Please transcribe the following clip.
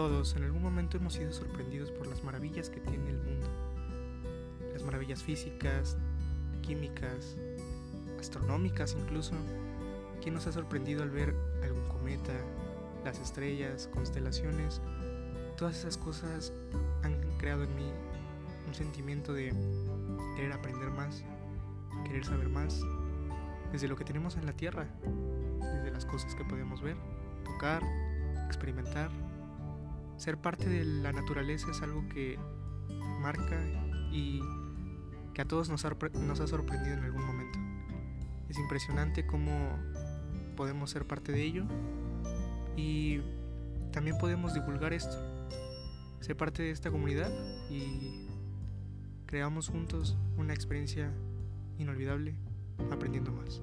todos en algún momento hemos sido sorprendidos por las maravillas que tiene el mundo. Las maravillas físicas, químicas, astronómicas incluso. ¿Quién nos ha sorprendido al ver algún cometa, las estrellas, constelaciones? Todas esas cosas han creado en mí un sentimiento de querer aprender más, querer saber más, desde lo que tenemos en la Tierra, desde las cosas que podemos ver, tocar, experimentar. Ser parte de la naturaleza es algo que marca y que a todos nos ha, sorprendido en algún momento. Es impresionante cómo podemos ser parte de ello y también podemos divulgar esto, ser parte de esta comunidad y creamos juntos una experiencia inolvidable aprendiendo más.